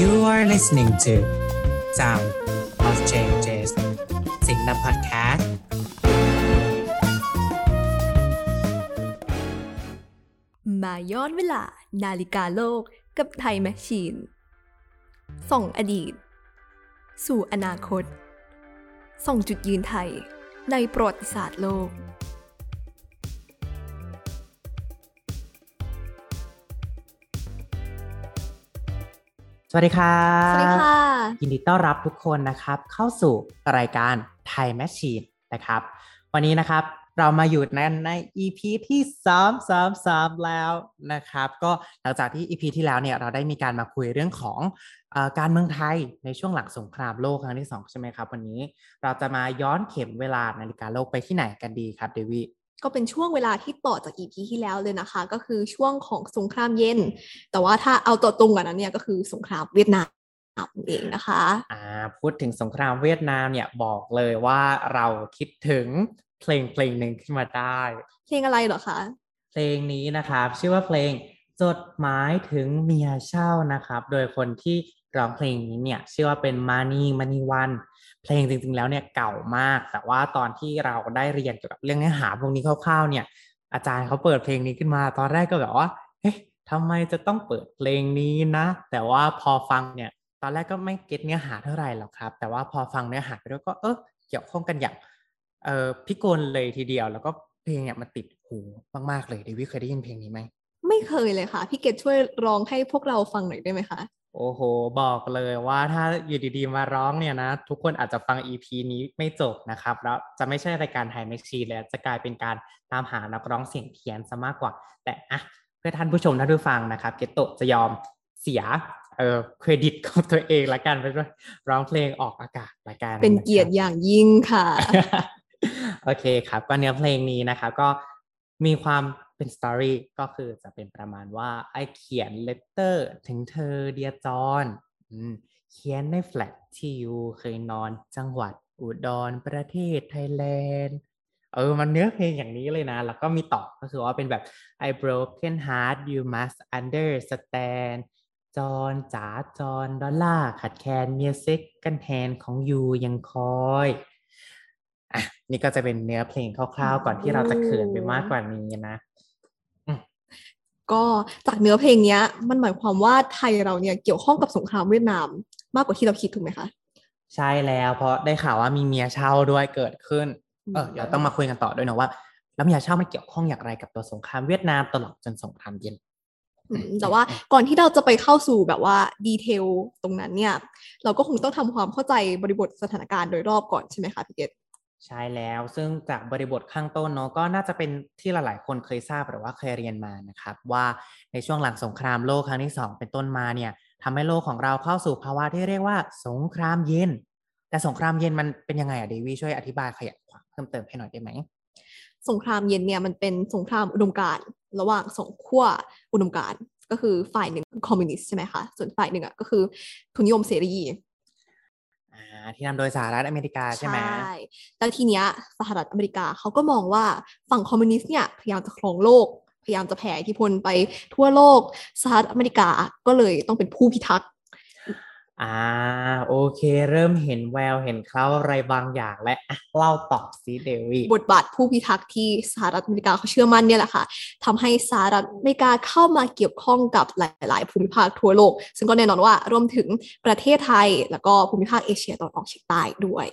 You are listening to Sound of Changes สิงห์พอดแคสต์มาย้อนเวลานาฬิกาโลกกับไทยแมชชีน ส่งอดีต สู่อนาคต ส่งจุดยืนไทยในประวัติศาสตร์โลก สวัสดีครับสวัสดีค่ะ ยินดีต้อนรับทุกคนนะครับ เข้าสู่รายการไทยแมชชีนนะครับ วันนี้นะครับเรามาอยู่ในใน EP ที่ 3 3 3 แล้วนะครับ ก็หลังจากที่ EP ที่แล้วเนี่ยเราได้มีการมาคุยเรื่องของเออการเมืองไทยในช่วงหลังสงครามโลกครั้งที่ 2 ใช่ไหมครับ วันนี้เราจะมาย้อนเข็มเวลานาฬิกาโลกไปที่ไหนกันดีครับเดวี่ ก็เป็นช่วงเวลาที่ต่อจาก EP ที่แล้วเลยนะคะ ก็คือช่วงของสงครามเย็น แต่ว่าถ้าเอาตัวตรงกว่านั้นเนี่ยก็คือสงครามเวียดนามนั่นเองนะคะอ่าพูดถึงสงครามเวียดนามเนี่ยบอกเลยว่าเราคิดถึงเพลงเพลงหนึ่งขึ้นมาได้ เพลงอะไรเหรอคะ เพลงนี้นะครับชื่อว่าเพลงจดหมายถึงเมียเช่านะครับ โดยคนที่ร้องเพลงนี้เนี่ยชื่อว่าเป็นมานีมานีวัน เพลงจริง ๆ แล้วเนี่ยเก่ามาก แต่ว่าตอนที่เราได้เรียนเกี่ยวกับเรื่องเนื้อหาพวกนี้คร่าวๆ เนี่ย อาจารย์เขาเปิดเพลงนี้ขึ้นมา ตอนแรกก็แบบว่าเฮ้ยทำไมจะต้องเปิดเพลงนี้นะ แต่ว่าพอฟังเนี่ย ตอนแรกก็ไม่เก็ตเนื้อหาเท่าไหร่หรอกครับ แต่ว่าพอฟังเนื้อหาไปด้วยก็เออเกี่ยวข้องกันอย่างเออพิกลเลยทีเดียว แล้วก็เพลงเนี่ยมันติดหูมากๆเลยเดวิดเคยได้ยินเพลงนี้ไหมไม่เคยเลยค่ะพี่เกดช่วยร้องให้พวกเราฟังหน่อยได้ไหมคะ โอ้โห บอกเลยว่าถ้าอยู่ดีๆมาร้องเนี่ยนะ ทุกคนอาจจะฟัง EP นี้ไม่จบนะครับ แล้วจะไม่ใช่รายการ Thaimachine แล้วจะกลายเป็นการตามหานักร้องเสียงเพี้ยนซะมากกว่า แต่อะเพื่อท่านผู้ชมท่านผู้ฟังนะครับ เกตโตะจะยอมเสียเออเครดิตของตัวเองละกันไปด้วยร้องเพลงออกอากาศละกันเป็นเกียรติอย่างยิ่งค่ะ โอเคครับ ก็เนื้อเพลงนี้นะครับก็มีความ เป็น story ก็คือจะเป็นประมาณว่า I เขียน letter ถึงเธอ dear Johnเขียนในแฟลตที่ you เคยนอนจังหวัดอุดรประเทศไทยแลนด์เออมันเนื้อเพลงอย่างนี้เลยนะ แล้วก็มีต่อก็คือว่าเป็นแบบ I broken heart you must understand John จ๋าจอนดอลลาร์ขาดแคลนเมีย second hand ของ you ยังคอยอะนี่ก็จะเป็นเนื้อเพลงคร่าวๆ ก่อนที่เราจะเขินไปมากกว่านี้นะ ก็จากเนื้อเพลงเนี้ย มันหมายความว่าไทยเราเนี่ยเกี่ยวข้องกับสงครามเวียดนาม มากกว่าที่เราคิดถูกไหมคะใช่แล้วเพราะได้ข่าวว่ามีเมียเช่าด้วยเกิดขึ้นเออเดี๋ยวต้องมาคุยกันต่อด้วยนะว่าแล้วเมียเช่ามันเกี่ยวข้องอย่างไรกับตัวสงครามเวียดนามตลอดจนสงครามเย็นอืมแต่ว่าก่อนที่เราจะไปเข้าสู่แบบว่าดีเทลตรงนั้นเนี่ย เราก็คงต้องทำความเข้าใจบริบทสถานการณ์โดยรอบก่อนใช่ไหมคะพี่เกด ใช่แล้วซึ่งจากบริบทข้างต้นเนาะก็น่าจะเป็นที่หลายๆ คนเคยทราบหรือว่าเคยเรียนมานะครับว่าในช่วงหลังสงครามโลกครั้งที่สองเป็นต้นมาเนี่ยทำให้โลกของเราเข้าสู่ภาวะที่เรียกว่าสงครามเย็น แต่สงครามเย็นมันเป็นยังไงอะเดวี่ช่วยอธิบายขยายความเพิ่มเติมให้หน่อยได้ไหมสงครามเย็นเนี่ยมันเป็นสงครามอุดมการณ์ระหว่างสองขั้วอุดมการณ์ก็คือฝ่ายหนึ่งคอมมิวนิสต์ใช่ไหมคะส่วนฝ่ายหนึ่งอะก็คือทุนนิยมเสรี ที่นำโดยสหรัฐอเมริกาใช่ไหมแล้วทีเนี้ยสหรัฐอเมริกาเขาก็มองว่าฝั่งคอมมิวนิสต์เนี่ยพยายามจะครองโลก พยายามจะแผ่อิทธิพลไปทั่วโลกสหรัฐอเมริกาก็เลยต้องเป็นผู้พิทักษ์ อ่าโอเค เริ่มเห็นแววเห็นเขาอะไรบางอย่างและอะเล่าต่อซิเดวี่บทบาทผู้พิทักษ์ที่สหรัฐอเมริกาเขาเชื่อมั่นเนี่ยแหละค่ะทำให้สหรัฐอเมริกาเข้ามาเกี่ยวข้องกับหลาย ๆ ภูมิภาคทั่วโลก ซึ่งก็แน่นอนว่ารวมถึงประเทศไทย แล้วก็ภูมิภาคเอเชียตะวันออกเฉียงใต้ด้วย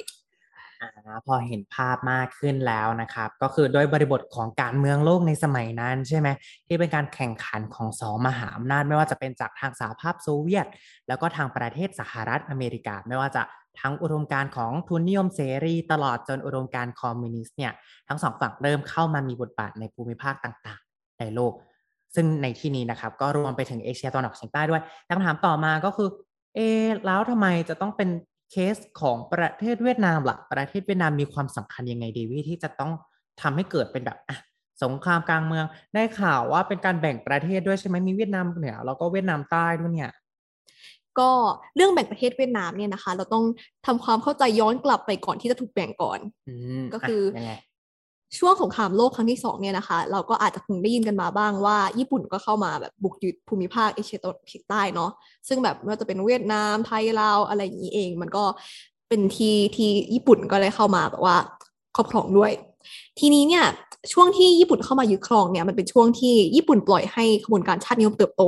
พอเห็นภาพมากขึ้นแล้วนะครับ ก็คือด้วยบริบทของการเมืองโลกในสมัยนั้นใช่ไหมที่เป็นการแข่งขันของสองมหาอำนาจไม่ว่าจะเป็นจากทางสหภาพโซเวียต แล้วก็ทางประเทศสหรัฐอเมริกา ไม่ว่าจะทั้งอุดมการของทุนนิยมเสรีตลอดจนอุดมการคอมมิวนิสต์เนี่ยทั้งสองฝั่งเริ่มเข้ามามีบทบาทในภูมิภาคต่างๆ ในโลก ซึ่งในที่นี้นะครับก็รวมไปถึงเอเชียตะวันออกเฉียงใต้ด้วยคำถามต่อมาก็คือเอแล้วทำไมจะต้องเป็น เคสของประเทศเวียดนามล่ะ ประเทศเวียดนามมีความสำคัญยังไงดีวิที่จะต้องทำให้เกิดเป็นแบบอะสงครามกลางเมือง ได้ข่าวว่าเป็นการแบ่งประเทศด้วยใช่ไหมมีเวียดนามเหนือแล้วก็เวียดนามใต้ด้วยเนี่ยก็เรื่องแบ่งประเทศเวียดนามเนี่ยนะคะ เราต้องทำความเข้าใจย้อนกลับไปก่อนที่จะถูกแบ่งก่อนอืมก็คือยังไง ช่วงสงครามโลกครั้งที่สองเนี่ยนะคะ เราก็อาจจะคงได้ยินกันมาบ้างว่า ญี่ปุ่นก็เข้ามาแบบบุกยึดภูมิภาคเอเชียตะวันออกใต้เนาะซึ่งแบบไม่ว่าจะเป็นเวียดนามไทยลาวอะไรอย่างนี้เอง มันก็เป็นที่ที่ญี่ปุ่นก็เลยเข้ามาแบบว่าครอบครองด้วย ทีนี้เนี่ยช่วงที่ญี่ปุ่นเข้ามายึดครองเนี่ยมันเป็นช่วงที่ญี่ปุ่นปล่อยให้ขบวนการชาตินิยมเติบโต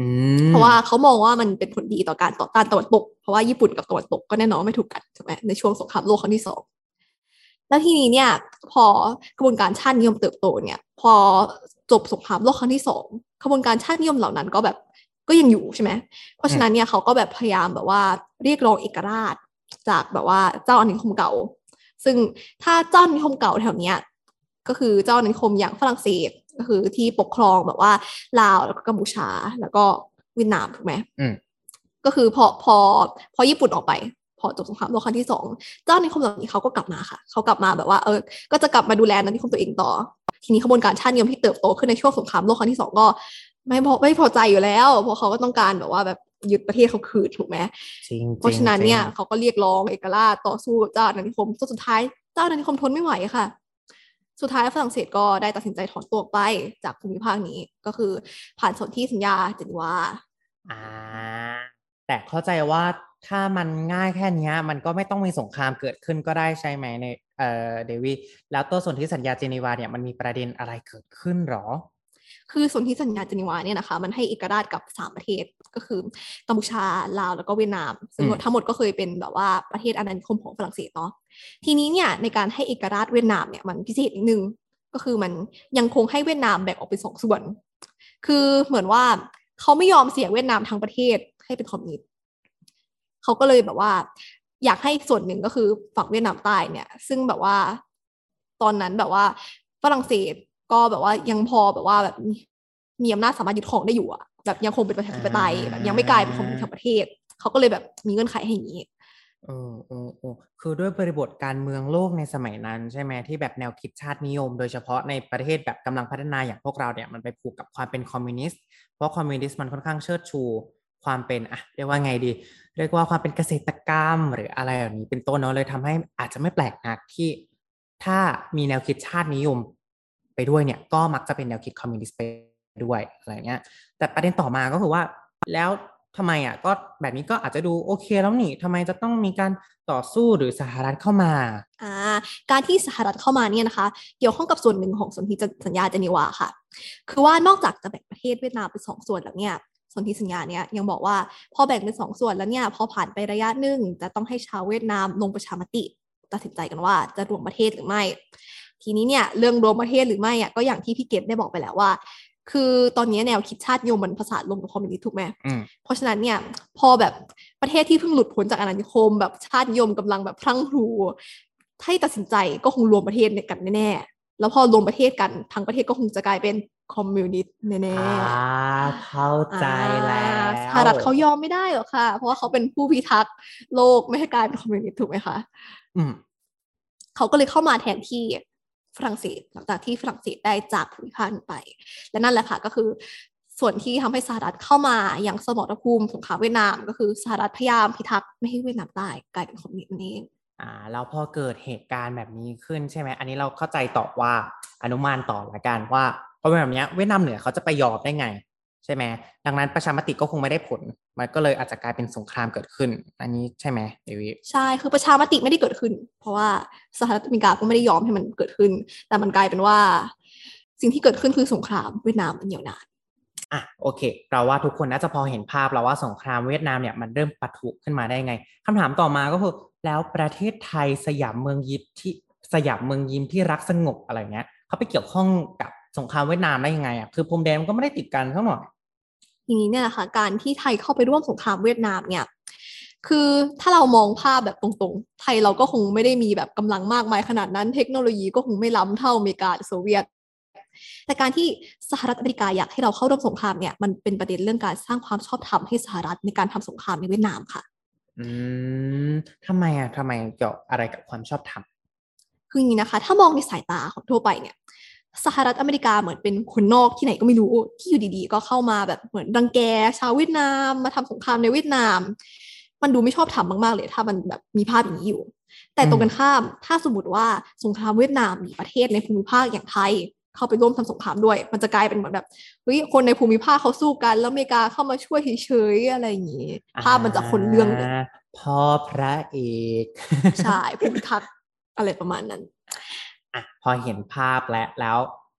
อืมเพราะว่าเขามองว่ามันเป็นผลดีต่อการต่อต้านตะวันตก เพราะว่าญี่ปุ่นกับตะวันตกก็แน่นอนไม่ถูกกันใช่ไหมในช่วงสงครามโลกครั้งที่สอง แล้วทีนี้เนี่ยพอกระบวนการชาตินิยมเติบโตเนี่ย พอจบสงครามโลกครั้งที่สองกระบวนการชาตินิยมเหล่านั้นก็แบบก็ยังอยู่ใช่ไหมเพราะฉะนั้นเนี่ยเขาก็แบบพยายามแบบว่าเรียกร้องเอกราช จากแบบว่าเจ้าอาณานิคมเก่า ซึ่งถ้าเจ้าอาณานิคมเก่าแถวเนี้ยก็คือเจ้าอาณานิคมอย่างฝรั่งเศสก็คือที่ปกครองแบบว่าลาวแล้วก็กัมพูชาแล้วก็เวียดนามถูกไหมอืมก็คือพอพอพอญี่ปุ่นออกไป พอจบสงครามโลกครั้งที่สองเจ้าอาณานิคมเหล่านี้เขาก็กลับมาค่ะ เขากลับมาแบบว่าเออก็จะกลับมาดูแลอาณานิคมตัวเองต่อ ทีนี้ขบวนการชาตินิยมที่เติบโตขึ้นในช่วงสงครามโลกครั้งที่สองก็ ไม่พอไม่พอใจอยู่แล้วเพราะเขาก็ต้องการแบบว่าแบบยึดประเทศเขาคืนถูกไหมจริงเพราะฉะนั้นเนี่ยจริงเขาก็เรียกร้องเอกราชต่อสู้กับเจ้าอาณานิคมจนสุดท้ายเจ้าอาณานิคมทนไม่ไหวค่ะ สุดท้ายฝรั่งเศสก็ได้ตัดสินใจถอนตัวออกไปจากภูมิภาคนี้ก็คือผ่านสนธิสัญญาเจนีวาอ่า แต่เข้าใจว่าถ้ามันง่ายแค่เนี้ยมันก็ไม่ต้องมีสงครามเกิดขึ้นก็ได้ใช่ไหมในเอ่อเดวีแล้วตัวส่วนที่สัญญาเจนีวาเนี่ยมันมีประเด็นอะไรเกิดขึ้นหรอ คือสนธิสัญญาเจนีวาเนี่ยนะคะ มันให้เอกราชกับสามประเทศก็คือกัมพูชาลาวแล้วก็เวียดนามซึ่งอืมทั้งหมดก็เคยเป็นแบบว่าประเทศอาณานิคมของฝรั่งเศสเนาะทีนี้เนี่ยในการให้เอกราชเวียดนามเนี่ยมันพิเศษนิดนึงก็คือมันยังคงให้เวียดนามแบ่งออกเป็นสองส่วน คือเหมือนว่าเขาไม่ยอมเสียเวียดนามทั้งประเทศ ให้เป็นคอมมิวนิสต์เขาก็เลยแบบว่า อยากให้ส่วนหนึ่งก็คือฝั่งเวียดนามใต้เนี่ย ซึ่งแบบว่า ตอนนั้นแบบว่าฝรั่งเศสก็แบบว่ายังพอแบบว่าแบบมีมีอำนาจสามารถยึดครองได้อยู่อะแบบยังคงเป็นประชาธิปไตยอ่าแบบยังไม่กลายเป็นคอมมิวนิสต์ทั้งประเทศเขาก็เลยแบบมีเงื่อนไขให้อย่างนี้เออเออเออคือด้วยบริบทการเมืองโลกในสมัยนั้น ใช่ไหมที่แบบแนวคิดชาตินิยม โดยเฉพาะในประเทศแบบกำลังพัฒนาอย่างพวกเราเนี่ยมันไปผูกกับความเป็นคอมมิวนิสต์เพราะคอมมิวนิสต์มันค่อนข้างเชิดชู ความเป็นอะเรียกว่าไงดี เรียกว่าความเป็นเกษตรกรรม หรืออะไรแบบนี้เป็นต้นเนาะเลยทำให้อาจจะไม่แปลกนักที่ถ้ามีแนวคิดชาตินิยมไปด้วยเนี่ยก็มักจะเป็นแนวคิดคอมมิวนิสต์ไปด้วยอะไรเงี้ย แต่ประเด็นต่อมาก็คือว่าแล้วทำไมอะก็แบบนี้ก็อาจจะดูโอเคแล้วนี่ทำไมจะต้องมีการต่อสู้หรือสหรัฐเข้ามาอ่าการที่สหรัฐเข้ามาเนี่ยนะคะเกี่ยวข้องกับส่วนหนึ่งของสนธิสัญญาเจนีวาค่ะ คือว่านอกจากจะแบ่งประเทศเวียดนามเป็นสองส่วนแล้วเนี่ย สนธิสัญญาเนี่ยยังบอกว่าพอแบ่งเป็นสองส่วนแล้วเนี่ยพอผ่านไประยะหนึ่งจะต้องให้ชาวเวียดนามลงประชามติ ตัดสินใจกันว่าจะรวมประเทศหรือไม่ ทีนี้เนี่ยเรื่องรวมประเทศหรือไม่อะก็อย่างที่พี่เกดได้บอกไปแล้วว่า คือตอนนี้แนวคิดชาตินิยมมันผสานลงกับคอมมิวนิสต์ถูกไหมอืมเพราะฉะนั้นเนี่ยพอแบบประเทศที่เพิ่งหลุดพ้นจากอาณานิคม แบบชาตินิยมกำลังแบบพลังพลูให้ตัดสินใจก็คงรวมประเทศในกันแน่ๆ แล้วพอรวมประเทศกันทั้งประเทศก็คงจะกลายเป็นคอมมิวนิสต์แน่อ่าๆเข้าใจแล้วอ่าสหรัฐเขายอมไม่ได้หรอกค่ะ เพราะว่าเขาเป็นผู้พิทักษ์โลกไม่ให้กลายเป็นคอมมิวนิสต์ถูกไหมคะอืมเขาก็เลยเข้ามาแทนที่ฝรั่งเศสหลังจากที่ฝรั่งเศสได้จากภูมิภาคนี้ไป และนั่นแหละค่ะก็คือ ส่วนที่ทำให้สหรัฐเข้ามาอย่างสมรภูมิสงครามเวียดนาม ก็คือสหรัฐพยายามพิทักษ์ไม่ให้เวียดนามใต้กลายเป็นคอมมิวนิสต์นั่นเอง อ่าแล้วพอเกิดเหตุการณ์แบบนี้ขึ้นใช่ไหมอันนี้เราเข้าใจต่อว่าอนุมานต่อละกันว่าเพราะเป็นแบบเนี้ยเวียดนามเหนือเขาจะไปยอมได้ไง ใช่ไหมดังนั้นประชามติก็คงไม่ได้ผล มันก็เลยอาจจะกลายเป็นสงครามเกิดขึ้น อันนี้ใช่ไหมเดวิใช่คือประชามติไม่ได้เกิดขึ้น เพราะว่าสหรัฐอเมริกาก็ไม่ได้ยอมให้มันเกิดขึ้น แต่มันกลายเป็นว่า สิ่งที่เกิดขึ้นคือสงครามเวียดนามมันยาวนานอะโอเคเราว่าทุกคนน่าจะพอเห็นภาพแล้วว่าสงครามเวียดนามเนี่ยมันเริ่มปะทุขึ้นมาได้ไงคำถามต่อมาก็คือ แล้วประเทศไทยสยามเมืองยิ้มที่สยามเมืองยิมที่รักสงบอะไรเงี้ยเขาไปเกี่ยวข้องกับสงครามเวียดนามได้ยังไงอะคือพรมแดนมันก็ไม่ได้ติดกันเท่าหน่อยทีนี้เนี่ยนะคะการที่ไทยเข้าไปร่วมสงครามเวียดนามเนี่ยคือถ้าเรามองภาพแบบตรงๆ ไทยเราก็คงไม่ได้มีแบบกำลังมากมายขนาดนั้น เทคโนโลยีก็คงไม่ล้ำเท่าอเมริกาหรือโซเวียต แต่การที่สหรัฐอเมริกาอยากให้เราเข้าร่วมสงครามเนี่ยมันเป็นประเด็นเรื่องการสร้างความชอบธรรมให้สหรัฐในการทำสงครามในเวียดนามค่ะ อืมทำไมอะทำไมเกี่ยวอะไรกับความชอบธรรมคืออย่างนี้นะคะ ถ้ามองในสายตาของทั่วไปเนี่ยสหรัฐอเมริกาเหมือนเป็นคนนอกที่ไหนก็ไม่รู้ที่อยู่ดีๆ ก็เข้ามาแบบเหมือนรังแกชาวเวียดนามมาทำสงครามในเวียดนาม มันดูไม่ชอบทำมากๆเลย ถ้ามันแบบมีภาพอย่างนี้อยู่ แต่ตรงกันข้ามถ้าสมมติว่าสงครามเวียดนามมีประเทศในภูมิภาคอย่างไทย เข้าไปร่วมทำสงครามด้วย มันจะกลายเป็นเหมือนแบบเฮ้ยคนในภูมิภาคเขาสู้กันแล้วอเมริกาเข้ามาช่วยเฉยๆอะไรอย่างนี้ภาพมันจะคนเรื่องเลยาพ่อพระเอกใช่ภูมิทัศน์อะไรประมาณนั้นอะพอเห็นภาพแล้วแล้ว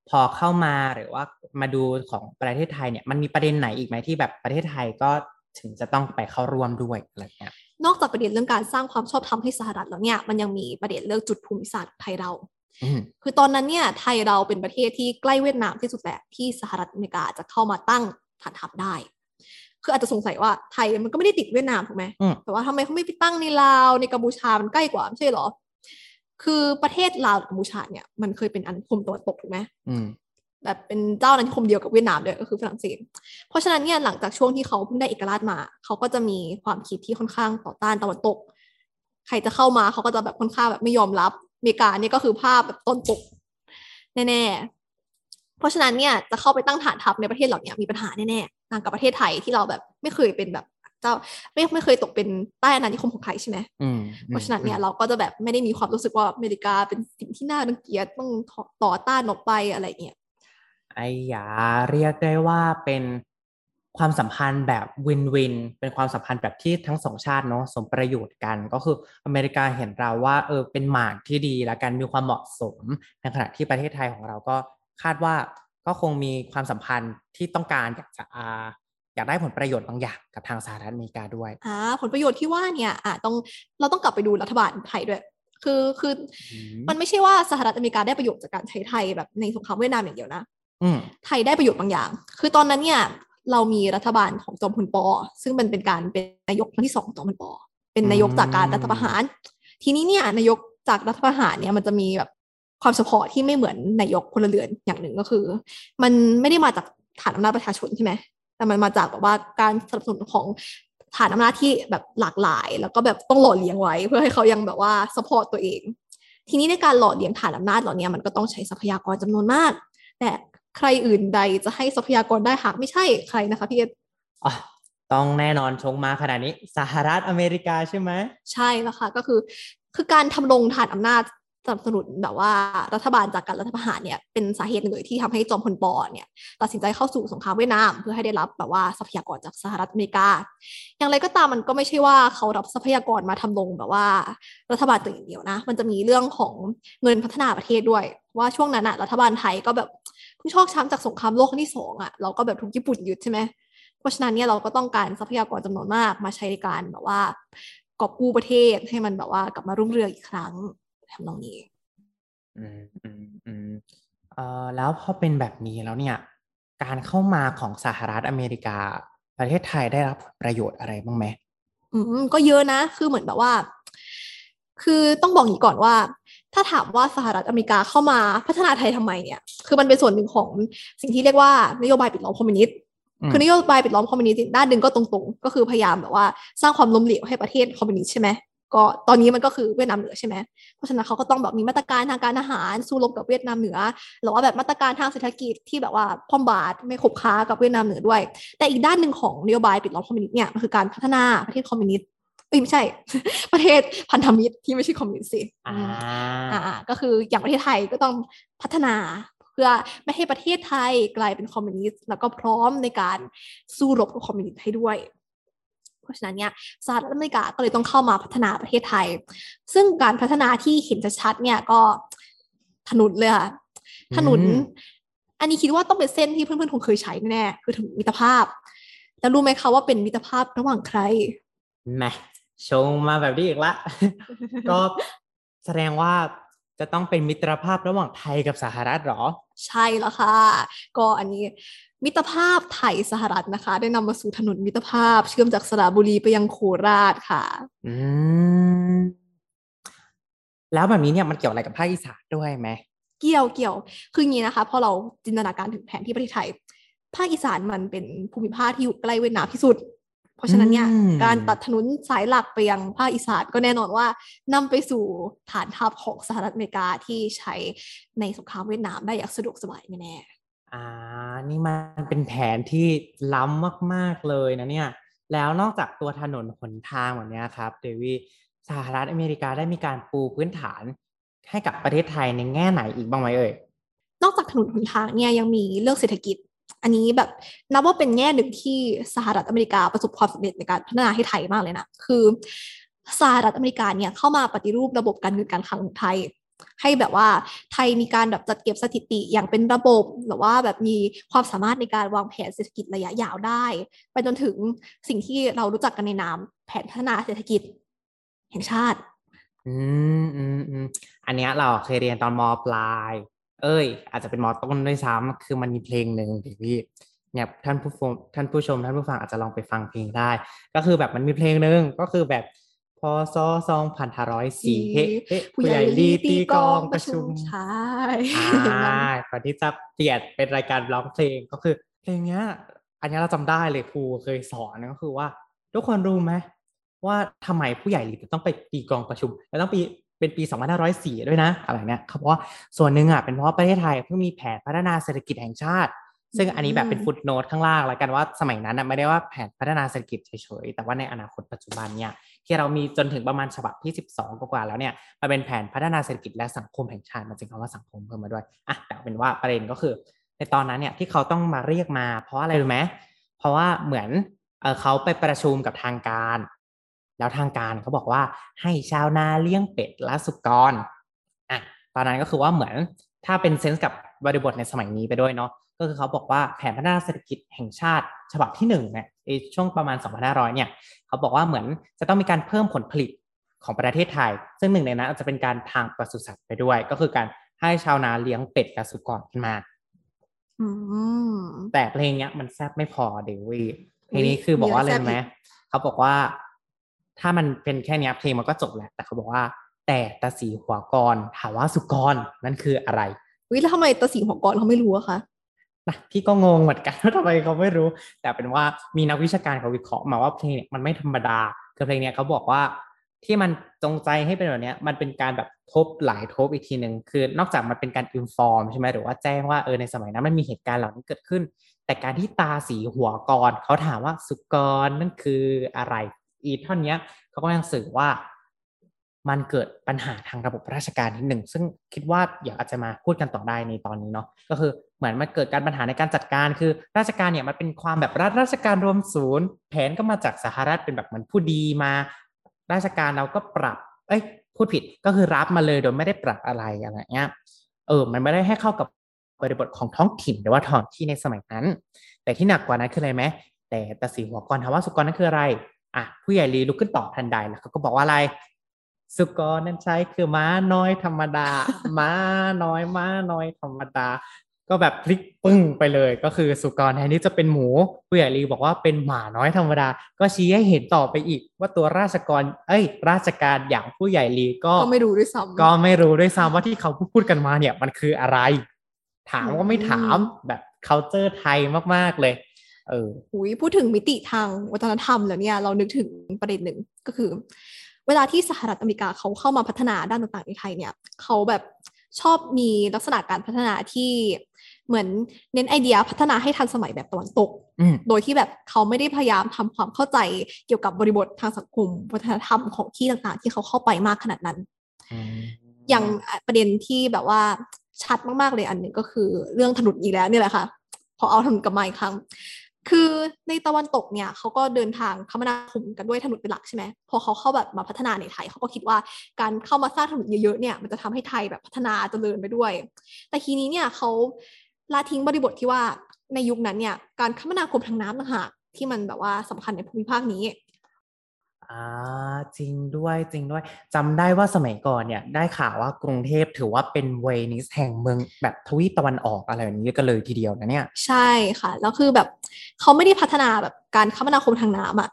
พอเข้ามาหรือว่ามาดูของประเทศไทยเนี่ยมันมีประเด็นไหนอีกไหมที่แบบประเทศไทยก็ถึงจะต้องไปเข้าร่วมด้วยอะไรเงี้ยนอกจากประเด็นเรื่องการสร้างความชอบธรรมให้สหรัฐแล้วเนี่ยมันยังมีประเด็นเรื่องจุดภูมิศาสตร์ของไทยเราอืม คือตอนนั้นเนี่ยไทยเราเป็นประเทศที่ใกล้เวียดนามที่สุดแหละที่สหรัฐอเมริกาจะเข้ามาตั้งฐานทัพได้ คืออาจจะสงสัยว่าไทยมันก็ไม่ได้ติดเวียดนามถูกไหมอืมแต่ว่าทำไมเขาไม่ไปตั้งในลาวในกัมพูชามันใกล้กว่าไม่ใช่เหรอ คือประเทศลาวกับกัมพูชาเนี่ยมันเคยเป็นอาณานิคมตะวันตกถูกไหมอืมแบบเป็นเจ้าอาณานิคมเดียวกับเวียดนามด้วยก็คือฝรั่งเศส เพราะฉะนั้นเนี่ยหลังจากช่วงที่เขาเพิ่งได้เอกราชมา เขาก็จะมีความคิดที่ค่อนข้างต่อต้านตะวันตก ใครจะเข้ามาเขาก็จะแบบค่อนข้างแบบไม่ยอมรับอ เมริกาเนี่ยก็คือภาพแบบต้นตกแน่ๆ เพราะฉะนั้นเนี่ยจะเข้าไปตั้งฐานทัพในประเทศเหล่านี้มีปัญหาแน่ๆต่างกับประเทศไทยที่เราแบบไม่เคยเป็นแบบเจ้าไม่ไม่เคยตกเป็นใต้อาณานิคมของใครใช่ไหมอืมเพราะฉะนั้นเนี่ยเราก็จะแบบไม่ได้มีความรู้สึกว่าอเมริกาเป็นสิ่งที่น่ารังเกียจต้องต่อต้านออกไปอะไรเงี้ยไอ้ยาเรียกได้ว่าเป็น ความสัมพันธ์แบบวินวิน เป็นความสัมพันธ์แบบที่ทั้งสองชาติเนาะสมประโยชน์กันก็คืออเมริกาเห็นเราว่าเออเป็นหมากที่ดีและกันมีความเหมาะสมในขณะที่ประเทศไทยของเราก็คาดว่าก็คงมีความสัมพันธ์ที่ต้องการอยากจะอ่าอยากได้ผลประโยชน์บางอย่างกับทางสหรัฐอเมริกาด้วยอ่าผลประโยชน์ที่ว่าเนี่ยอ่าต้องเราต้องกลับไปดูรัฐบาลไทยด้วยคือคืออืมมันไม่ใช่ว่าสหรัฐอเมริกาได้ประโยชน์จากการใช้ไทยแบบในสงครามเวียดนามอย่างเดียวนะอืมไทยได้ประโยชน์บางอย่าง คือตอนนั้นเนี่ย เรามีรัฐบาลของจอมพลปอ ซึ่งมันเป็นการเป็นนายกครั้งที่สองของจอมพลปอ เป็นนายกจากการรัฐประหาร ทีนี้เนี่ยนายกจากรัฐประหารเนี่ยมันจะมีแบบความเฉพาะที่ไม่เหมือนนายกพลเรือนอย่างหนึ่งก็คือ มันไม่ได้มาจากฐานอำนาจประชาชนใช่ไหมแต่มันมาจากแบบว่าการสนับสนุนของฐานอำนาจที่แบบหลากหลาย แล้วก็แบบต้องหล่อเลี้ยงไว้เพื่อให้เขายังแบบว่า support ตัวเอง ทีนี้ในการหล่อเลี้ยงฐานอำนาจเหล่านี้มันก็ต้องใช้ทรัพยากรจำนวนมาก แต่ ใครอื่นใดจะให้ทรัพยากรได้หากไม่ใช่ใครนะคะพี่เออะต้องแน่นอนชงมาขนาดนี้สหรัฐอเมริกาใช่ไหมใช่แล้วค่ะก็คือคือการธำรงฐานอำนาจสนับสนุนแบบว่ารัฐบาลจากการรัฐประหารเนี่ยเป็นสาเหตุหนึ่งเลยที่ทำให้จอมพลปอเนี่ยตัดสินใจเข้าสู่สงครามเวียดนาม เพื่อให้ได้รับแบบว่าทรัพยากรจากสหรัฐอเมริกา อย่างไรก็ตามมันก็ไม่ใช่ว่าเขารับทรัพยากรมาทำลงแบบว่ารัฐบาลตัวอย่างเดียวนะ มันจะมีเรื่องของเงินพัฒนาประเทศด้วย ว่าช่วงนั้นอะรัฐบาลไทยก็แบบ เพิ่งชอกช้ำจากสงครามโลกครั้งที่สองอะเราก็แบบถูกญี่ปุ่นยึดใช่ไหมเพราะฉะนั้นเนี่ยเราก็ต้องการทรัพยากรจำนวนมากมาใช้ในการแบบว่ากอบกู้ประเทศให้มันแบบว่ากลับมารุ่งเรืองอีกครั้งทำนองนี้ อืมอืมอืมเอ่อแล้วพอเป็นแบบนี้แล้วเนี่ย การเข้ามาของสหรัฐอเมริกา ประเทศไทยได้รับผลประโยชน์อะไรบ้างไหมอืมก็เยอะนะ คือเหมือนแบบว่า คือต้องบอกอย่างนี้ก่อนว่า ถ้าถามว่าสหรัฐอเมริกาเข้ามาพัฒนาไทยทำไมเนี่ย คือมันเป็นส่วนหนึ่งของสิ่งที่เรียกว่านโยบายปิดล้อมคอมมิวนิสต์อืมคือนโยบายปิดล้อมคอมมิวนิสต์ด้านหนึ่งก็ตรงๆ ก็คือพยายามแบบว่าสร้างความล้มเหลวให้ประเทศคอมมิวนิสต์ใช่ไหมก็ตอนนี้มันก็คือเวียดนามเหนือใช่ไหมเพราะฉะนั้นเขาก็ต้องแบบมีมาตรการทางการทหารสู้รบกับเวียดนามเหนือหรือว่าแบบมาตรการทางเศรษฐกิจที่แบบว่าคว่ำบาตรไม่คบค้ากับเวียดนามเหนือด้วย แต่อีกด้านหนึ่งของนโยบายปิดล้อมคอมมิวนิสต์เนี่ยมันคือการพัฒนาประเทศคอมมิวนิสต์ เอ้ยไม่ใช่ ประเทศพันธมิตรที่ไม่ใช่คอมมิวนิสต์สิอ่าอ่าก็คืออย่างประเทศไทยก็ต้องพัฒนาเพื่อไม่ให้ประเทศไทยกลายเป็นคอมมิวนิสต์แล้วก็พร้อมในการสู้รบกับคอมมิวนิสต์ให้ด้วย เพราะฉะนั้นเนี่ยสหรัฐอเมริกาก็เลยต้องเข้ามาพัฒนาประเทศไทย ซึ่งการพัฒนาที่เห็นชัดๆเนี่ยก็ถนนเลยค่ะถนนอืมอันนี้คิดว่าต้องเป็นเส้นที่เพื่อนๆคงเคยใช้แน่ๆคือถนนมิตรภาพ แล้วรู้ไหมคะว่าเป็นมิตรภาพระหว่างใครแหม ชงมาแบบนี้อีกละ ก็แสดงว่าจะต้องเป็นมิตรภาพระหว่างไทยกับสหรัฐเหรอ ใช่แล้วค่ะ ก็อันนี้มิตรภาพไทยสหรัฐนะคะ ได้นำมาสู่ถนนมิตรภาพ เชื่อมจากสระบุรีไปยังโคราชค่ะ อืม แล้วแบบนี้เนี่ยมันเกี่ยวอะไรกับภาคอีสานด้วยไหมเกี่ยวเกี่ยวคืออย่างนี้นะคะพอเราจินตนาการถึงแผนที่ประเทศไทย ภาคอีสานมันเป็นภูมิภาคที่อยู่ใกล้เวียดนามที่สุดเพ ราะฉะนั้นเนี่ยอืมการตัดถนนสายหลักไปยังภาคอีสานก็แน่นอนว่านำไปสู่ฐานทัพของสหรัฐอเมริกาที่ใช้ในสงครามเวียดนามได้อย่างสะดวกสบายแน่อ่านี่มันเป็นแผนที่ล้ำมากๆเลยนะเนี่ย แล้วนอกจากตัวถนนหนทางแบบนี้ครับ เดวีสหรัฐอเมริกาได้มีการปูพื้นฐานให้กับประเทศไทยในแง่ไหนอีกบ้างไหมเอ่ยนอกจากถนนหนทางเนี่ยยังมีเรื่องเศรษฐกิจ อันนี้แบบนับว่าเป็นแง่หนึ่งที่สหรัฐอเมริกาประสบความสำเร็จในการพัฒนาให้ไทยมากเลยนะคือสหรัฐอเมริกาเนี่ยเข้ามาปฏิรูประบบการเงินการคลังของไทย ให้แบบว่าไทยมีการแบบจัดเก็บสถิติอย่างเป็นระบบหรือว่าแบบมีความสามารถในการวางแผนเศรษฐกิจระยะยาวได้ ไปจนถึงสิ่งที่เรารู้จักกันในนามแผนพัฒนาเศรษฐกิจแห่งชาติ อืมอืมอืมอันเนี้ยเราเคยเรียนตอนมปลาย เอ้ย อาจจะเป็นมต้นด้วยซ้ำคือมันมีเพลงหนึ่งพี่เนี่ยท่านผู้ฟังท่านผู้ชม ท่านผู้ฟังอาจจะลองไปฟังเพลงได้ ก็คือแบบมันมีเพลงหนึ่งก็คือแบบพอซอสองพันห้าร้อยสี่เฮ้ผู้ใหญ่ลีตีกองประชุมใช่อ่าก่อนที่จะเปลี่ยนเป็นรายการร้องเพลงก็คือเพลงเนี้ย อันนี้เราจำได้เลยครูเคยสอนก็คือว่า ทุกคนรู้ไหมว่าทำไมผู้ใหญ่ลีต้องไปตีกองประชุม แล้วต้องปี เป็นปี 2504 ด้วยนะ อะไรเนี้ยเขาบอกว่าส่วนหนึ่งอะเป็นเพราะประเทศไทยเพิ่งมีแผนพัฒนาเศรษฐกิจแห่งชาติ ซึ่งอันนี้แบบเป็นฟุตโนตข้างล่างแล้วกันว่าสมัยนั้นไม่ได้ว่าแผนพัฒนาเศรษฐกิจเฉยๆ แต่ว่าในอนาคตปัจจุบันเนี่ยที่เรามีจนถึงประมาณฉบับที่ 12 กว่าแล้วเนี่ยมันเป็นแผนพัฒนาเศรษฐกิจและสังคมแห่งชาติมันจึงคำว่าสังคมเพิ่มมาด้วยอะแต่เป็นว่าประเด็นก็คือ ในตอนนั้นเนี่ยที่เขาต้องมาเรียกมา เพราะอะไรรู้ไหมเพราะว่าเหมือนเออเขาไปประชุมกับทางการ แล้วทางการเขาบอกว่าให้ชาวนาเลี้ยงเป็ดและสุกรอะตอนนั้นก็คือว่าเหมือนถ้าเป็นเซนส์กับบริบทในสมัยนี้ไปด้วยเนาะก็คือเขาบอกว่าแผนพัฒนาเศรษฐกิจแห่งชาติ ฉบับที่1เนี่ยช่วงประมาณ 2500 เนี่ยเขาบอกว่าเหมือนจะต้องมีการเพิ่มผลผลิตของประเทศไทย ซึ่งหนึ่งในนั้นอาจจะเป็นการทางปศุสัตว์ไปด้วย ก็คือการให้ชาวนาเลี้ยงเป็ดกับสุกรขึ้นมาแต่เพลงเนี้ยมันแซบไม่พอเดวี่เพลงนี้คือบอกว่าอะไรไหมเขาบอกว่า ถ้ามันเป็นแค่นี้เพลงมันก็จบแล้ว แต่เขาบอกว่า แต่ตาสีหัวกรถามว่าสุกรนั่นคืออะไรวิแล้วทำไมตาสีหัวกรเขาไม่รู้อะคะนะพี่ก็งงเหมือนกันว่าทำไมเขาไม่รู้ แต่เป็นว่ามีนักวิชาการเขาวิเคราะห์มาว่าเพลงมันไม่ธรรมดาคือเพลงนี้เขาบอกว่าที่มันจงใจให้เป็นแบบนี้มันเป็นการแบบทบหลายทบอีกทีหนึ่งคือนอกจากมันเป็นการอินฟอร์มใช่ไหมหรือว่าแจ้งว่าเออในสมัยนั้นมันมีเหตุการณ์เหล่านี้เกิดขึ้น แต่การที่ตาสีหัวกรเขาถามว่าสุกรนั่นคืออะไร อีท่อนนี้เขาก็ยังสื่อว่ามันเกิดปัญหาทางระบบราชการนิดหนึ่ง ซึ่งคิดว่าเดี๋ยวอาจจะมาพูดกันต่อได้ในตอนนี้เนาะก็คือเหมือนมันเกิดการปัญหาในการจัดการ คือราชการเนี่ยมันเป็นความแบบรัฐราชการรวมศูนย์ แผนก็มาจากสหรัฐเป็นแบบเหมือนผู้ดีมา ราชการเราก็ปรับ เอ้ยพูดผิดก็คือรับมาเลยโดยไม่ได้ปรับอะไรอะไรเงี้ยเออ มันไม่ได้ให้เข้ากับบริบทของท้องถิ่นหรือว่าท้องที่ในสมัยนั้น แต่ที่หนักกว่านั้นคืออะไรไหมแต่ตาสีหัวกรถามว่าสุกรนั่นคืออะไร อะผู้ใหญ่ลีลุกขึ้นตอบทันใดแล้วเขาก็บอกว่าอะไร สุกรนั่นใช้คือม้าน้อยธรรมดา ม้าน้อยม้าน้อยธรรมดา ก็แบบพลิกปึ้งไปเลย ก็คือสุกรแทนที่จะเป็นหมูผู้ใหญ่ลีบอกว่าเป็นหมาน้อยธรรมดา ก็ชี้ให้เห็นต่อไปอีก ว่าตัวราชกร เอ้ย ราชการอย่างผู้ใหญ่ลีก็ก็ไม่รู้ด้วยซ้ำก็ไม่รู้ด้วยซ้ำว่าที่เขาพูดกันมาเนี่ยมันคืออะไร ถามก็ไม่ถามแบบ culture ไทยมากๆเลย เออหุยพูดถึงมิติทางวัฒนธรรมแล้วเนี่ยเรานึกถึงประเด็นหนึ่งก็คือ เวลาที่สหรัฐอเมริกาเขาเข้ามาพัฒนาด้านต่างๆในไทยเนี่ยเขาแบบชอบมีลักษณะการพัฒนาที่เหมือนเน้นไอเดียพัฒนาให้ทันสมัยแบบตะวันตก โดยที่แบบเขาไม่ได้พยายามทำความเข้าใจเกี่ยวกับบริบททางสังคม วัฒนธรรมของที่ต่างๆ ที่เขาเข้าไปมากขนาดนั้น อย่างประเด็นที่แบบว่าชัดมากๆเลยอันหนึ่งก็คือเรื่องถนนอีกแล้วนี่แหละค่ะ พอเอาถนนกลับมาอีกครั้ง คือในตะวันตกเนี่ยเขาก็เดินทางคมนาคมกันด้วยถนนเป็นหลักใช่ไหมพอเขาเข้าแบบมาพัฒนาในไทยเขาก็คิดว่าการเข้ามาสร้างถนนเยอะๆเนี่ยมันจะทำให้ไทยแบบพัฒนาเจริญไปด้วย แต่ทีนี้เนี่ยเขาละทิ้งบริบทที่ว่าในยุคนั้นเนี่ยการคมนาคมทางน้ำต่างหากที่มันแบบว่าสำคัญในภูมิภาคนี้ อ่าจริงด้วยจริงด้วยจำได้ว่าสมัยก่อนเนี่ยได้ข่าวว่ากรุงเทพถือว่าเป็นเวนิสแห่งเมืองแบบทวีปตะวันออกอะไรแบบนี้กันเลยทีเดียวนะเนี่ย ใช่ค่ะ แล้วคือแบบเขาไม่ได้พัฒนาแบบการคมนาคมทางน้ำอะ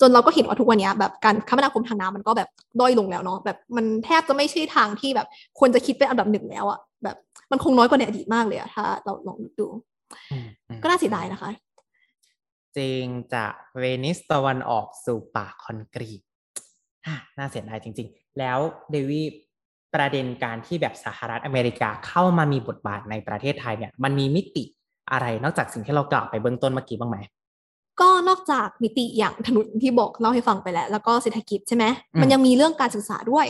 จนเราก็เห็นว่าทุกวันนี้แบบการคมนาคมทางน้ำมันก็แบบด้อยลงแล้วเนาะแบบมันแทบจะไม่ใช่ทางที่แบบควรจะคิดเป็นอันดับหนึ่งแล้วอะแบบมันคงน้อยกว่าในอดีตมากเลยอะถ้าเราลองดู ก็น่าเสียดายนะคะ จริงจากเวนิสตะวันออกสู่ป่าคอนกรีตน่าเสียดายจริง ๆ แล้วเดวี่ประเด็นการที่แบบสหรัฐอเมริกาเข้ามามีบทบาทในประเทศไทยเนี่ย มันมีมิติอะไรนอกจากสิ่งที่เรากล่าวไปเบื้องต้นเมื่อกี้บ้างไหมก็นอกจากมิติอย่างถนนที่บอกเล่าให้ฟังไปแล้ว แล้วก็เศรษฐกิจใช่ไหมอืมมันยังมีเรื่องการศึกษาด้วย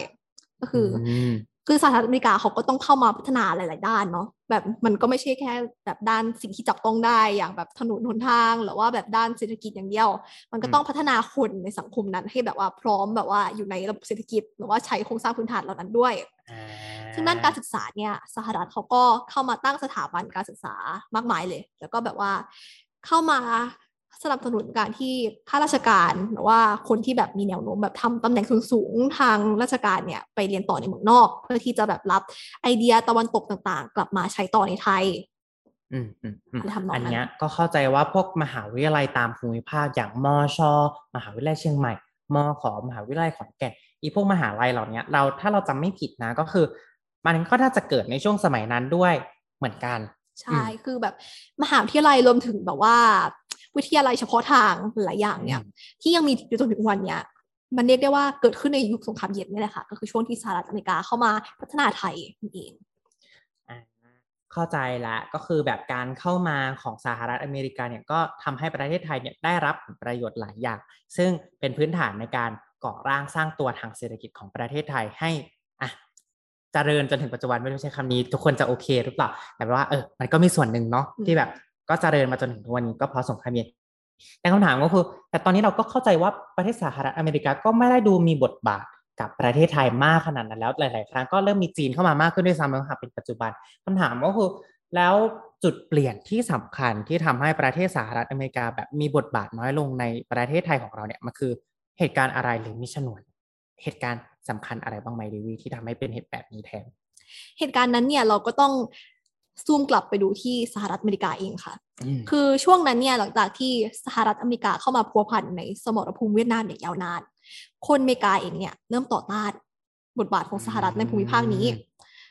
ก็คืออม คือสหรัฐอเมริกาเขาก็ต้องเข้ามาพัฒนาหลาย ๆ ด้านเนาะแบบมันก็ไม่ใช่แค่แบบด้านสิ่งที่จับต้องได้อย่างแบบถนนหนทาง หรือว่าแบบด้านเศรษฐกิจอย่างเดียว มันก็ต้องพัฒนาคนในสังคมนั้นให้แบบว่าพร้อมแบบว่าอยู่ในระบบเศรษฐกิจหรือว่าใช้โครงสร้างพื้นฐานเหล่านั้นด้วยอ่าซึ่งด้านการศึกษาเนี่ยสหรัฐเขาก็เข้ามาตั้งสถาบันการศึกษามากมายเลย แล้วก็แบบว่าเข้ามา สนับสนุนการที่ข้าราชการหรือว่าคนที่แบบมีแนวโน้มแบบทำตำแหน่งสูงๆทางราชการเนี่ยไปเรียนต่อในเมืองนอก เพื่อที่จะแบบรับไอเดียตะวันตกต่างๆ กลับมาใช้ต่อในไทยอืมอืมอืมอะไรทำนองนั้นอันเนี้ยก็เข้าใจว่าพวกมหาวิทยาลัยตามภูมิภาคอย่างมอชมหาวิทยาลัยเชียงใหม่มขมหาวิทยาลัยขอนแก่นอีพวกมหาลัยเหล่าเนี้ยเราถ้าเราจำไม่ผิดนะก็คือ มันก็น่าจะเกิดในช่วงสมัยนั้นด้วยเหมือนกัน ใช่คือแบบมหาวิทยาลัยรวมถึงแบบว่า วิทยาลัยเฉพาะทางหลายอย่างเนี่ยอืมที่ยังมีอยู่จนถึงวันเนี้ยมันเรียกได้ว่าเกิดขึ้นในยุคสงครามเย็นนี่แหละค่ะ ก็คือช่วงที่สหรัฐอเมริกาเข้ามาพัฒนาไทยนั่นเองอ่าเข้าใจแล้วก็คือแบบการเข้ามาของสหรัฐอเมริกาเนี่ยก็ทำให้ประเทศไทยเนี่ยได้รับผลประโยชน์หลายอย่าง ซึ่งเป็นพื้นฐานในการก่อร่างสร้างตัวทางเศรษฐกิจของประเทศไทยให้อะเจริญจนถึงปัจจุบันไม่รู้ใช้คำนี้ ทุกคนจะโอเคหรือเปล่าแต่ว่าเออมันก็มีส่วนหนึ่งเนาะอืมที่แบบ ก็เจริญมาจนถึงทุกวันนี้ก็เพราะสงครามเย็นแต่คำถามก็คือ แต่ตอนนี้เราก็เข้าใจว่าประเทศสหรัฐอเมริกาก็ไม่ได้ดูมีบทบาทกับประเทศไทยมากขนาดนั้นแล้วหลาย ๆ ครั้งก็เริ่มมีจีนเข้ามามากขึ้นด้วยซ้ำแล้วค่ะเป็นปัจจุบันคำถามก็คือ แล้วจุดเปลี่ยนที่สำคัญที่ทำให้ประเทศสหรัฐอเมริกาแบบมีบทบาทน้อยลงในประเทศไทยของเราเนี่ยมันคือเหตุการณ์อะไรหรือมีฉนวน เหตุการณ์สำคัญอะไรบ้างไหมดีวีที่ทำให้เป็นเหตุแบบนี้แทนเหตุการณ์นั้นเนี่ยเราก็ต้อง ซูมกลับไปดูที่สหรัฐอเมริกาเองค่ะอืมคือช่วงนั้นเนี่ยหลังจากที่สหรัฐอเมริกาเข้ามาพัวพันในสมรภูมิเวียดนามอย่างยาวนาน คนอเมริกาเองเนี่ยเริ่มต่อต้านบทบาทของสหรัฐในภูมิภาคนี้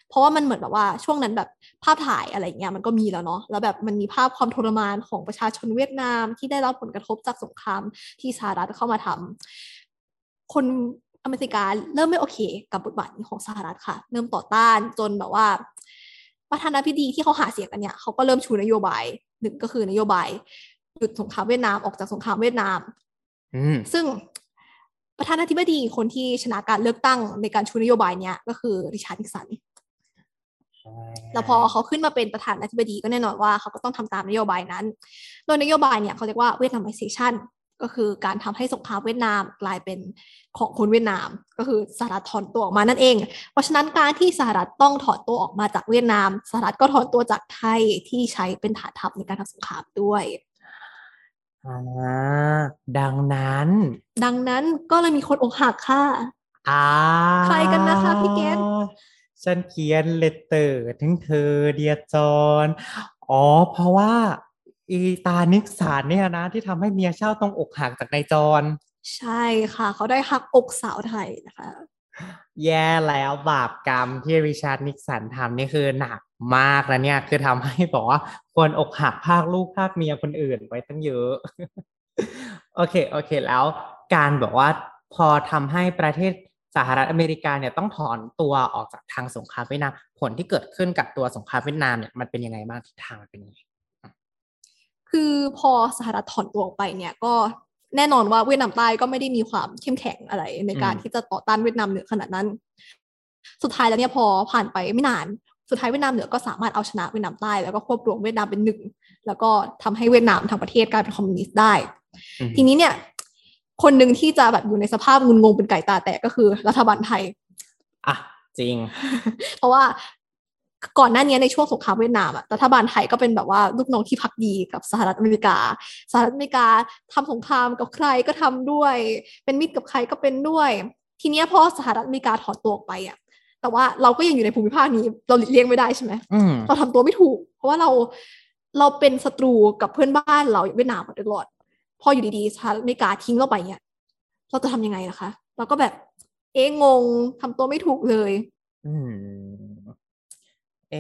เพราะว่ามันเหมือนแบบว่าช่วงนั้นแบบภาพถ่ายอะไรเงี้ยมันก็มีแล้วเนาะแล้วแบบมันมีภาพความทรมานของประชาชนเวียดนามที่ได้รับผลกระทบจากสงครามที่สหรัฐเข้ามาทำคนอเมริกาเริ่มไม่โอเคกับบทบาทนี้ของสหรัฐค่ะ เริ่มต่อต้านจนแบบว่า ประธานาธิบดีที่เขาหาเสียงกันเนี่ยเขาก็เริ่มชูนโยบายหนึ่งก็คือนโยบายหยุดสงครามเวียดนามออกจากสงครามเวียดนามอืมซึ่งประธานาธิบดีคนที่ชนะการเลือกตั้งในการชูนโยบายเนี้ยก็คือริชาร์ดนิกสันแล้วพอเขาขึ้นมาเป็นประธานาธิบดีก็แน่นอนว่าเขาก็ต้องทำตามนโยบายนั้น โดยนโยบายเนี่ยเขาเรียกว่าเวียดนามไ z ชั n ก็คือการทำให้สงครามเวียดนามกลายเป็นของคนเวียดนาม ก็คือสหรัฐถอนตัวออกมานั่นเอง เพราะฉะนั้นการที่สหรัฐต้องถอนตัวออกมาจากเวียดนามสหรัฐก็ถอนตัวจากไทยที่ใช้เป็นฐานทัพในการทำสงครามด้วยอ่าดังนั้น ดังนั้นก็เลยมีคนอกหักค่ะอ่าใครกันนะคะพี่เกดฉันเขียนเลตเตอร์ถึงเธอเดียจอนอ๋อ เพราะว่า อีตานิกสารเนี่ยนะ ที่ทำให้เมียเช่าต้องอกหักจากนายจอนใช่ค่ะ เขาได้หักอกสาวไทยนะคะ แย่แล้วบาปกรรมที่ริชาร์ดนิกสันทำนี่คือหนักมากแล้วเนี่ย คือทำให้บอกว่าคนอกหักภาคลูกภาคเมียคนอื่นไว้ตั้งเยอะ โอเค โอเคแล้วการบอกว่าพอทำให้ประเทศสหรัฐอเมริกาเนี่ยต้องถอนตัวออกจากทางสงครามเวียดนามผลที่เกิดขึ้นกับตัวสงครามเวียดนามเนี่ยมันเป็นยังไงบ้างทิศทางมันเป็นยังไง คือพอสหรัฐถอนตัวออกไปเนี่ยก็แน่นอนว่าเวียดนามใต้ก็ไม่ได้มีความเข้มแข็งอะไร ในการอืมที่จะต่อต้านเวียดนามเหนือขนาดนั้น สุดท้ายแล้วเนี่ยพอผ่านไปไม่นานสุดท้ายเวียดนามเหนือก็สามารถเอาชนะเวียดนามใต้แล้วก็ควบรวมเวียดนามเป็นหนึ่งแล้วก็ทำให้เวียดนามทั้งประเทศกลายเป็นคอมมิวนิสต์ได้อืมทีนี้เนี่ย คนหนึ่งที่จะแบบอยู่ในสภาพงุนงงเป็นไก่ตาแตกก็คือรัฐบาลไทย อะจริง เพราะว่า ก่อนหน้านี้ในช่วงสงครามเวียดนามอะรัฐบาลไทยก็เป็นแบบว่าลูกน้องที่พักดีกับสหรัฐอเมริกา สหรัฐอเมริกาทำสงครามกับใครก็ทำด้วย เป็นมิตรกับใครก็เป็นด้วย ทีเนี้ยพอสหรัฐอเมริกาถอนตัวออกไปอะแต่ว่าเราก็ยังอยู่ในภูมิภาคนี้ เราหลีกเลี่ยงไม่ได้ใช่ไหมอืมเราทำตัวไม่ถูก เพราะว่าเราเราเป็นศัตรูกับเพื่อนบ้านเราอย่างเวียดนามมาตลอด พออยู่ดีๆสหรัฐอเมริกาทิ้งเราไปเนี่ยเราจะทำยังไงล่ะคะ เราก็แบบเอ๊ะงงทำตัวไม่ถูกเลย อืม เอ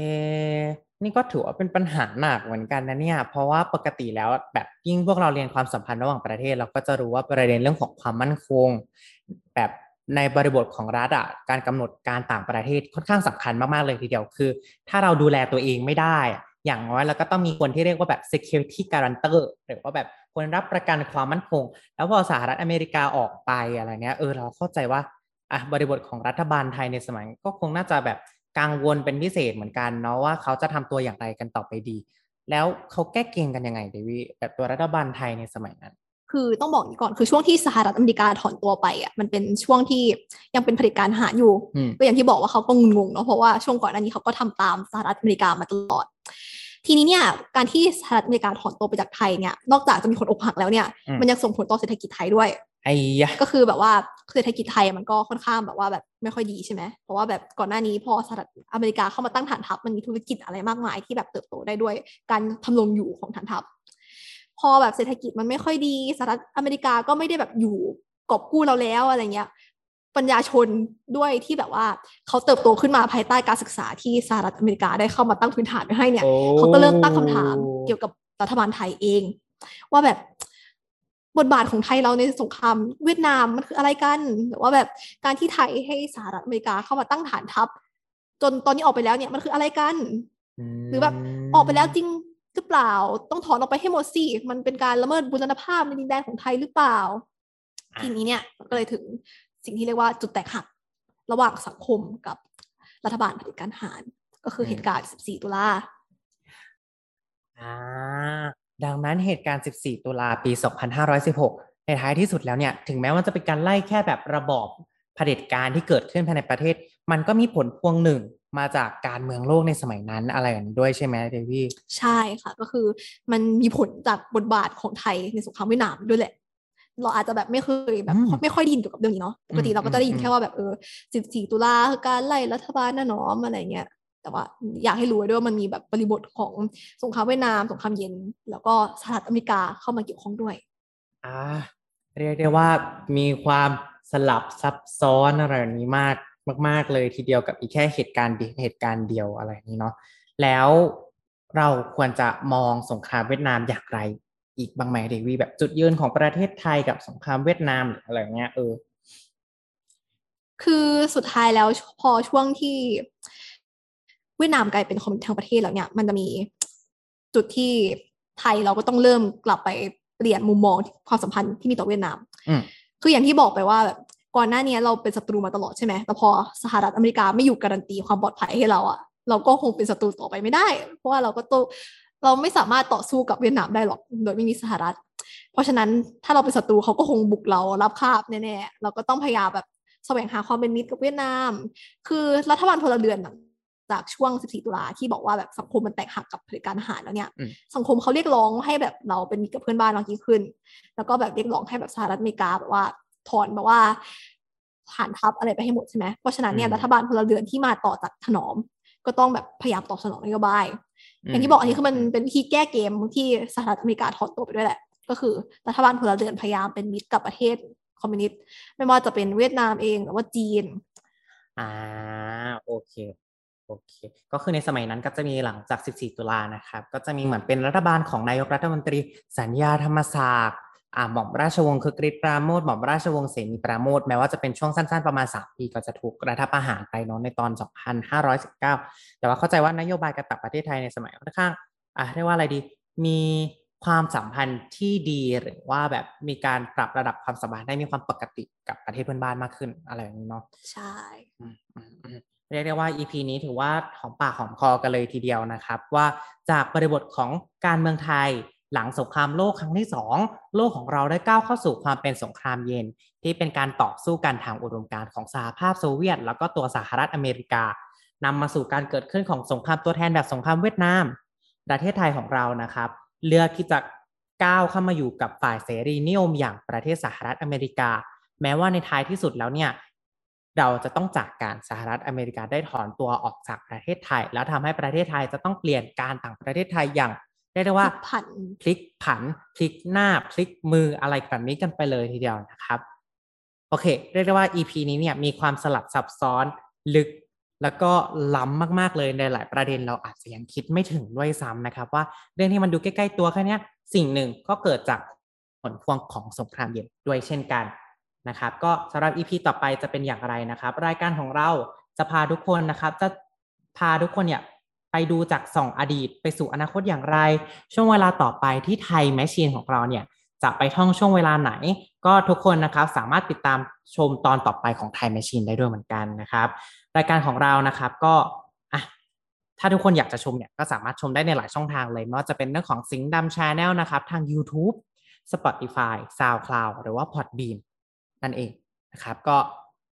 นี่ก็ถือว่าเป็นปัญหาหนักเหมือนกันนะเนี่ย เพราะว่าปกติแล้วแบบยิ่งพวกเราเรียนความสัมพันธ์ระหว่างประเทศ เราก็จะรู้ว่าประเด็นเรื่องของความมั่นคง แบบในบริบทของรัฐอะการกำหนดการต่างประเทศค่อนข้างสำคัญมากๆเลยทีเดียวคือ ถ้าเราดูแลตัวเองไม่ได้อะอย่างน้อยแล้วก็ต้องมีคนที่เรียกว่าแบบ security guarantor หรือว่าแบบคนรับประกันความมั่นคง แล้วพอสหรัฐอเมริกาออกไปอะไรเนี้ยเออเราเข้าใจว่าอะบริบทของรัฐบาลไทยในสมัยก็คงน่าจะแบบ กังวลเป็นพิเศษเหมือนกันเนาะว่าเขาจะทำตัวอย่างไรกันต่อไปดี แล้วเขาแก้เกมกันยังไงเดวี่แบบตัวรัฐบาลไทยในสมัยนั้น คือต้องบอกก่อนคือช่วงที่สหรัฐอเมริกาถอนตัวไปอะมันเป็นช่วงที่ยังเป็นเผด็จการทหารอยู่อืมก็อย่างที่บอกว่าเขาก็งงๆเนาะเพราะว่าช่วงก่อนหน้านี้เขาก็ทำตามสหรัฐอเมริกามาตลอดทีนี้เนี่ยการที่สหรัฐอเมริกาถอนตัวไปจากไทยเนี่ยนอกจากจะมีคนอกหักแล้วเนี่ยอืมมันยังส่งผลต่อเศรษฐกิจไทยด้วย ไอ้ยะก็คือแบบว่าเศรษฐกิจไทยมันก็ค่อนข้างแบบว่าแบบไม่ค่อยดีใช่ไหมเพราะว่าแบบก่อนหน้านี้พอสหรัฐอเมริกาเข้ามาตั้งฐานทัพมันมีธุรกิจอะไรมากมายที่แบบเติบโตได้ด้วยการทำรงอยู่ของฐานทัพ พอแบบเศรษฐกิจมันไม่ค่อยดีสหรัฐอเมริกาก็ไม่ได้แบบอยู่กอบกู้เราแล้วอะไรเงี้ยปัญญาชนด้วยที่แบบว่าเขาเติบโตขึ้นมาภายใต้การศึกษาที่สหรัฐอเมริกาได้เข้ามาตั้งพื้นฐานไว้ให้เนี่ยเขาก็เริ่มตั้งคำถามเกี่ยวกับรัฐบาลไทยเอง ว่าแบบ บทบาทของไทยเราในสงครามเวียดนามมันคืออะไรกันหรือว่าแบบการที่ไทยให้สหรัฐอเมริกาเข้ามาตั้งฐานทัพ จนตอนนี้ออกไปแล้วเนี่ยมันคืออะไรกัน หรือแบบออกไปแล้วจริงหรือเปล่า ต้องถอนออกไปให้หมดสิมันเป็นการละเมิดบูรณภาพในดินแดนของไทยหรือเปล่าอะทีนี้เนี่ยมันก็เลยถึงสิ่งที่เรียกว่าจุดแตกหักระหว่างสังคมกับรัฐบาลเผด็จการทหาร ก็คือเหตุการณ์ 14 ตุลาอ่า ดังนั้นเหตุการณ์ 14 ตุลาปี 2516 ในท้ายที่สุดแล้วเนี่ย ถึงแม้ว่าจะเป็นการไล่แค่แบบระบอบเผด็จการที่เกิดขึ้นภายในประเทศ มันก็มีผลพวงหนึ่งมาจากการเมืองโลกในสมัยนั้นอะไรอย่างนี้ด้วยใช่ไหมเดวี่ใช่ค่ะ ก็คือมันมีผลจากบทบาทของไทยในสงครามเวียดนามด้วยแหละ เราอาจจะแบบไม่เคยแบบอืมไม่ค่อยได้ยินเกี่ยวกับเรื่องนี้เนาะปกติอืมเราก็จะได้ยินอืมแค่ว่าแบบเออ 14 ตุลาคือการไล่รัฐบาลน่ะเนาะอะไรเงี้ย แต่ว่าอยากให้รู้ไว้ด้วยว่ามันมีแบบบริบทของสงครามเวียดนามสงครามเย็น แล้วก็สหรัฐอเมริกาเข้ามาเกี่ยวข้องด้วยอ่าเรียกได้ว่ามีความสลับซับซ้อนอะไรแบบนี้มากมาก ๆ เลยทีเดียวกับอีกแค่เหตุการณ์เดียวเหตุการณ์เดียวอะไรอย่างนี้เนาะแล้วเราควรจะมองสงครามเวียดนามอย่างไร อีกบางไหมเดวีแบบจุดยืนของประเทศไทยกับสงครามเวียดนามหรืออะไรเงี้ยเออคือสุดท้ายแล้วพอช่วงที่ เวียดนามกลายเป็นคอมมิวนิสต์ทางประเทศแล้วเนี่ยมันจะมีจุดที่ไทยเราก็ต้องเริ่มกลับไปเปลี่ยนมุมมองความสัมพันธ์ที่มีต่อเวียดนามอืมคืออย่างที่บอกไปว่าแบบก่อนหน้านี้เราเป็นศัตรูมาตลอดใช่ไหมแต่พอสหรัฐอเมริกาไม่อยู่การันตีความปลอดภัยให้เราอะเราก็คงเป็นศัตรูต่อไปไม่ได้ เพราะว่าเราก็ต้องเราไม่สามารถต่อสู้กับเวียดนามได้หรอกโดยไม่มีสหรัฐ เพราะฉะนั้นถ้าเราเป็นศัตรูเขาก็คงบุกเรารับคาบแน่ๆเราก็ต้องพยายามแบบแสวงหาความเป็นมิตรกับเวียดนาม คือรัฐบาลพลเรือนหลัง จากช่วง 14 ตุลาที่บอกว่าแบบสังคมมันแตกหักกับเผด็จการทหารแล้วเนี่ยอืมสังคมเขาเรียกร้องให้แบบเราเป็นมิตรกับเพื่อนบ้านมากยิ่งขึ้น แล้วก็แบบเรียกร้องให้แบบสหรัฐอเมริกาแบบว่าถอนแบบว่าฐานทัพอะไรไปให้หมดใช่ไหมเพราะฉะนั้นเนี่ยอืมรัฐบาลพลเรือนที่มาต่อจากถนอม ก็ต้องแบบพยายามตอบสนองนโยบาย อย่างที่บอกอันนี้คือมันเป็นวิธีแก้เกมที่สหรัฐอเมริกาถอนตัวไปด้วยแหละ ก็คือรัฐบาลพลเรือนพยายามเป็นมิตรกับประเทศคอมมิวนิสต์ไม่ว่าจะเป็นเวียดนามเองหรือว่าจีน อ่าโอเค โอเค ก็คือในสมัยนั้นก็จะมีหลังจาก 14 ตุลานะครับ ก็จะมีเหมือนเป็นรัฐบาลของนายกรัฐมนตรี สัญญาธรรมศักดิ์อ่าหม่อมราชวงศ์คือกริชปราโมทหม่อมราชวงศ์เสนีปราโมทแม้ว่าจะเป็นช่วงสั้นๆ ประมาณ 3 ปีก็จะถูกรัฐประหารไปเนาะในตอน 2519 แต่ว่าเข้าใจว่านโยบายการปรับประเทศไทยในสมัยค่อนข้างอะเรียกว่าอะไรดี มีความสัมพันธ์ที่ดีหรือว่าแบบมีการปรับระดับความสัมพันธ์ได้มีความปกติกับประเทศเพื่อนบ้านมากขึ้นอะไรอย่างนี้เนาะใช่อืมอืมอืม เรียกได้ว่า EP นี้ถือว่าหอมปากหอมคอกันเลยทีเดียวนะครับ ว่าจากบริบทของการเมืองไทยหลังสงครามโลกครั้งที่สองโลกของเราได้ก้าวเข้าสู่ความเป็นสงครามเย็น ที่เป็นการต่อสู้กันทางอุดมการณ์ของสหภาพโซเวียต แล้วก็ตัวสหรัฐอเมริกานำมาสู่การเกิดขึ้นของสงครามตัวแทนแบบสงครามเวียดนาม ประเทศไทยของเรานะครับ เลือกที่จะก้าวเข้ามาอยู่กับฝ่ายเสรีนิยมอย่างประเทศสหรัฐอเมริกา แม้ว่าในท้ายที่สุดแล้วเนี่ย เราจะต้องจากการสหรัฐอเมริกาได้ถอนตัวออกจากประเทศไทย แล้วทำให้ประเทศไทยจะต้องเปลี่ยนการต่างประเทศไทยอย่างเรียกได้ว่าพลิกผันพลิกผันพลิกหน้าพลิกมืออะไรแบบนี้กันไปเลยทีเดียวนะครับ โอเค เรียกได้ว่า EP นี้เนี่ยมีความสลับซับซ้อนลึกแล้วก็ล้ำมากๆเลยในหลายประเด็นเราอาจจะยังคิดไม่ถึงด้วยซ้ำนะครับ ว่าเรื่องที่มันดูใกล้ ๆ ตัวแค่เนี้ยสิ่งหนึ่งก็เกิดจากผลพวงของสงครามเย็นด้วยเช่นกัน นะครับก็สำหรับ EP ต่อไปจะเป็นอย่างไรนะครับ รายการของเราจะพาทุกคนนะครับ จะพาทุกคนเนี่ยไปดูจากส่องอดีตไปสู่อนาคตอย่างไร ช่วงเวลาต่อไปที่ Thaimachine ของเราเนี่ยจะไปท่องช่วงเวลาไหน ก็ทุกคนนะครับสามารถติดตามชมตอนต่อไปของ Thaimachine ได้ด้วยเหมือนกันนะครับ รายการของเรานะครับก็อะถ้าทุกคนอยากจะชมเนี่ยก็สามารถชมได้ในหลายช่องทางเลยไม่ว่าจะเป็นเรื่องของสิงห์ดำ channel นะครับ ทาง YouTube Spotify SoundCloud หรือว่า Podbean นั่นเองนะครับ ก็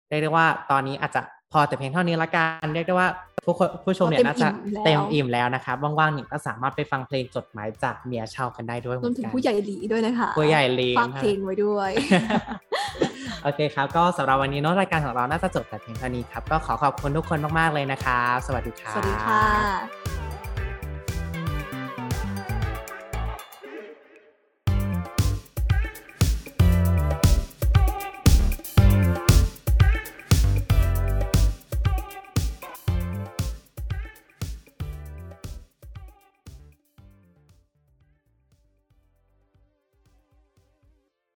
เรียกได้ว่าตอนนี้อาจจะพอแต่เพียงเท่านี้ละกันเรียกได้ว่าผู้คนผู้ชมเนี่ยเต็มน่าจะอิ่มแล้วเต็มอิ่มแล้วนะครับว่างๆเนี่ยก็สามารถไปฟังเพลงจดหมายจากเมียเช่ากันได้ด้วยเหรมืวมอนถึงกันผู้ใหญ่หลีด้วยนะคะผู้ใหญ่ลีฝากเพลงไว้ด้วยโอเคครับ ก็สำหรับวันนี้เนอะรายการของเราน่าจะจบแต่เพียงเท่านี้ครับ ก็ขอขอบคุณทุกคนมากๆเลยนะครับสวัสดีครับสวัสดีค่ะ